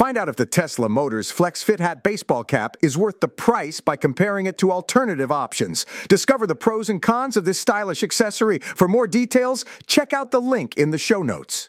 Find out if the Tesla Motors Flex Fit Hat baseball cap is worth the price by comparing it to alternative options. Discover the pros and cons of this stylish accessory. For more details, check out the link in the show notes.